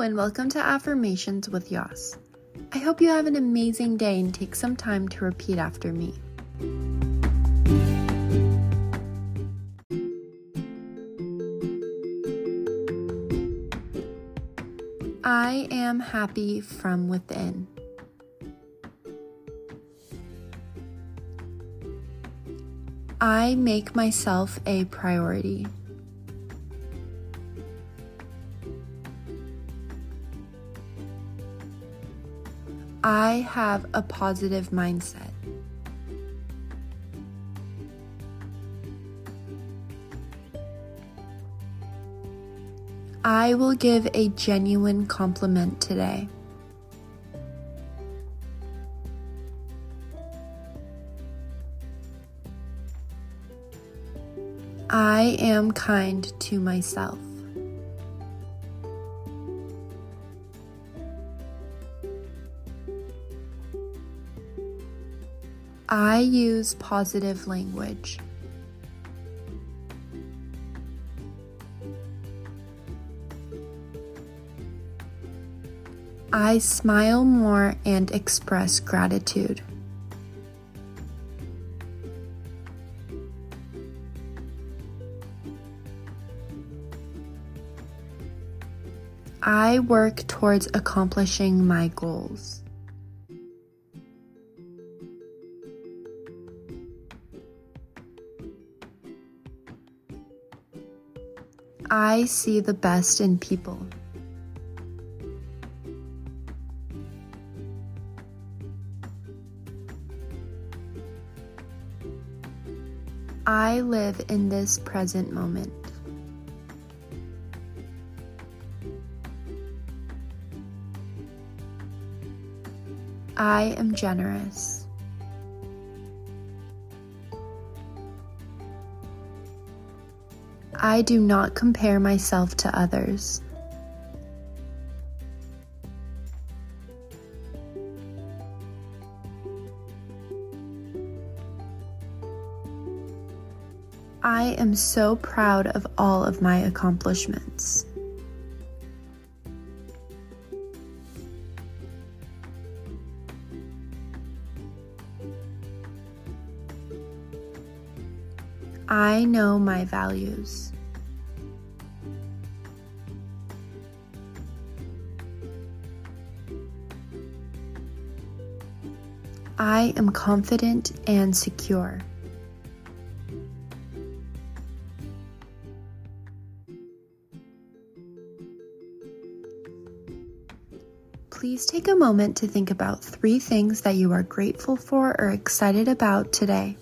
And welcome to Affirmations with Yas. I hope you have an amazing day and take some time to repeat after me. I am happy from within. I make myself a priority. I have a positive mindset. I will give a genuine compliment today. I am kind to myself. I use positive language. I smile more and express gratitude. I work towards accomplishing my goals. I see the best in people. I live in this present moment. I am generous. I do not compare myself to others. I am so proud of all of my accomplishments. I know my values. I am confident and secure. Please take a moment to think about three things that you are grateful for or excited about today.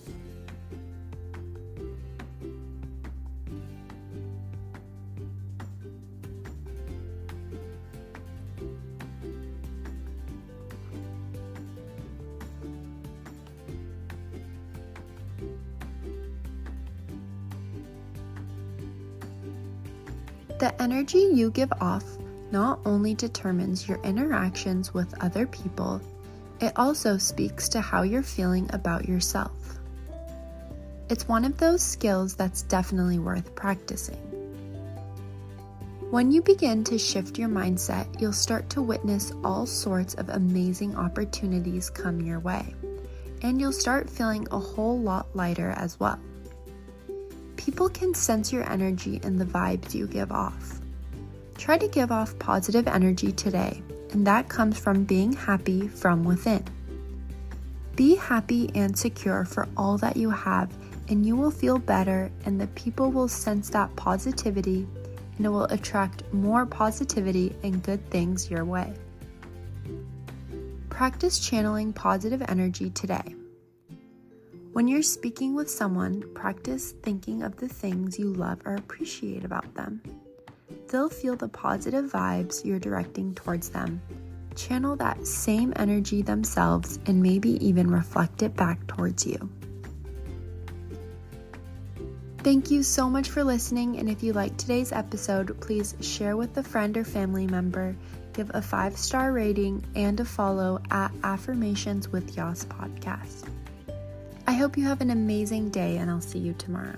The energy you give off not only determines your interactions with other people, it also speaks to how you're feeling about yourself. It's one of those skills that's definitely worth practicing. When you begin to shift your mindset, you'll start to witness all sorts of amazing opportunities come your way, and you'll start feeling a whole lot lighter as well. People can sense your energy and the vibes you give off. Try to give off positive energy today, and that comes from being happy from within. Be happy and secure for all that you have, and you will feel better, and the people will sense that positivity, and it will attract more positivity and good things your way. Practice channeling positive energy today. When you're speaking with someone, practice thinking of the things you love or appreciate about them. They'll feel the positive vibes you're directing towards them. Channel that same energy themselves and maybe even reflect it back towards you. Thank you so much for listening, and if you liked today's episode, please share with a friend or family member, give a five star rating, and a follow at Affirmations with Yas podcast. I hope you have an amazing day, and I'll see you tomorrow.